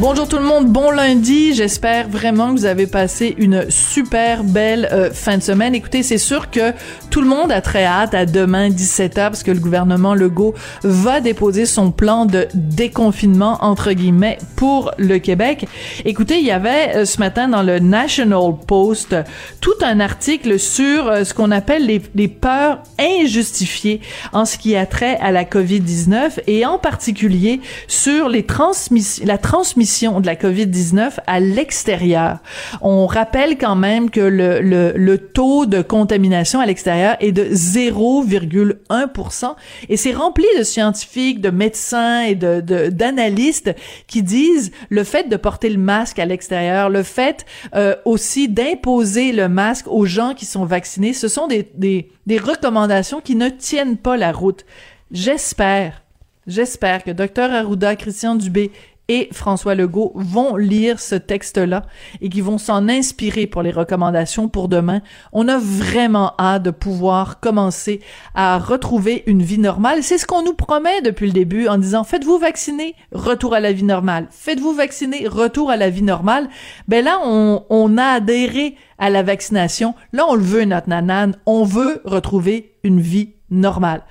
Bonjour tout le monde, bon lundi. J'espère vraiment que vous avez passé une super belle euh, fin de semaine. Écoutez, c'est sûr que tout le monde a très hâte à demain 17h parce que le gouvernement Legault va déposer son plan de déconfinement entre guillemets pour le Québec. Écoutez, il y avait euh, ce matin dans le National Post tout un article sur euh, ce qu'on appelle les, les peurs injustifiées en ce qui a trait à la COVID-19 et en particulier sur les transmissions la transmission de la COVID-19 à l'extérieur. On rappelle quand même que le, le, le taux de contamination à l'extérieur est de 0,1 et c'est rempli de scientifiques, de médecins et de d'analystes qui disent le fait de porter le masque à l'extérieur, le fait euh, aussi d'imposer le masque aux gens qui sont vaccinés, ce sont des, des, des recommandations qui ne tiennent pas la route. J'espère J'espère que Dr Arruda, Christian Dubé et François Legault vont lire ce texte-là et qui vont s'en inspirer pour les recommandations pour demain. On a vraiment hâte de pouvoir commencer à retrouver une vie normale. C'est ce qu'on nous promet depuis le début en disant faites-vous vacciner, retour à la vie normale. Faites-vous vacciner, retour à la vie normale. Ben là, on, on a adhéré à la vaccination. Là, on le veut, notre nanane. On veut retrouver une vie normale.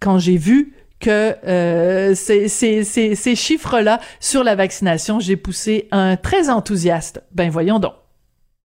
Quand j'ai vu que euh, ces, ces, ces, ces chiffres-là sur la vaccination, j'ai poussé un très enthousiaste. Ben voyons donc.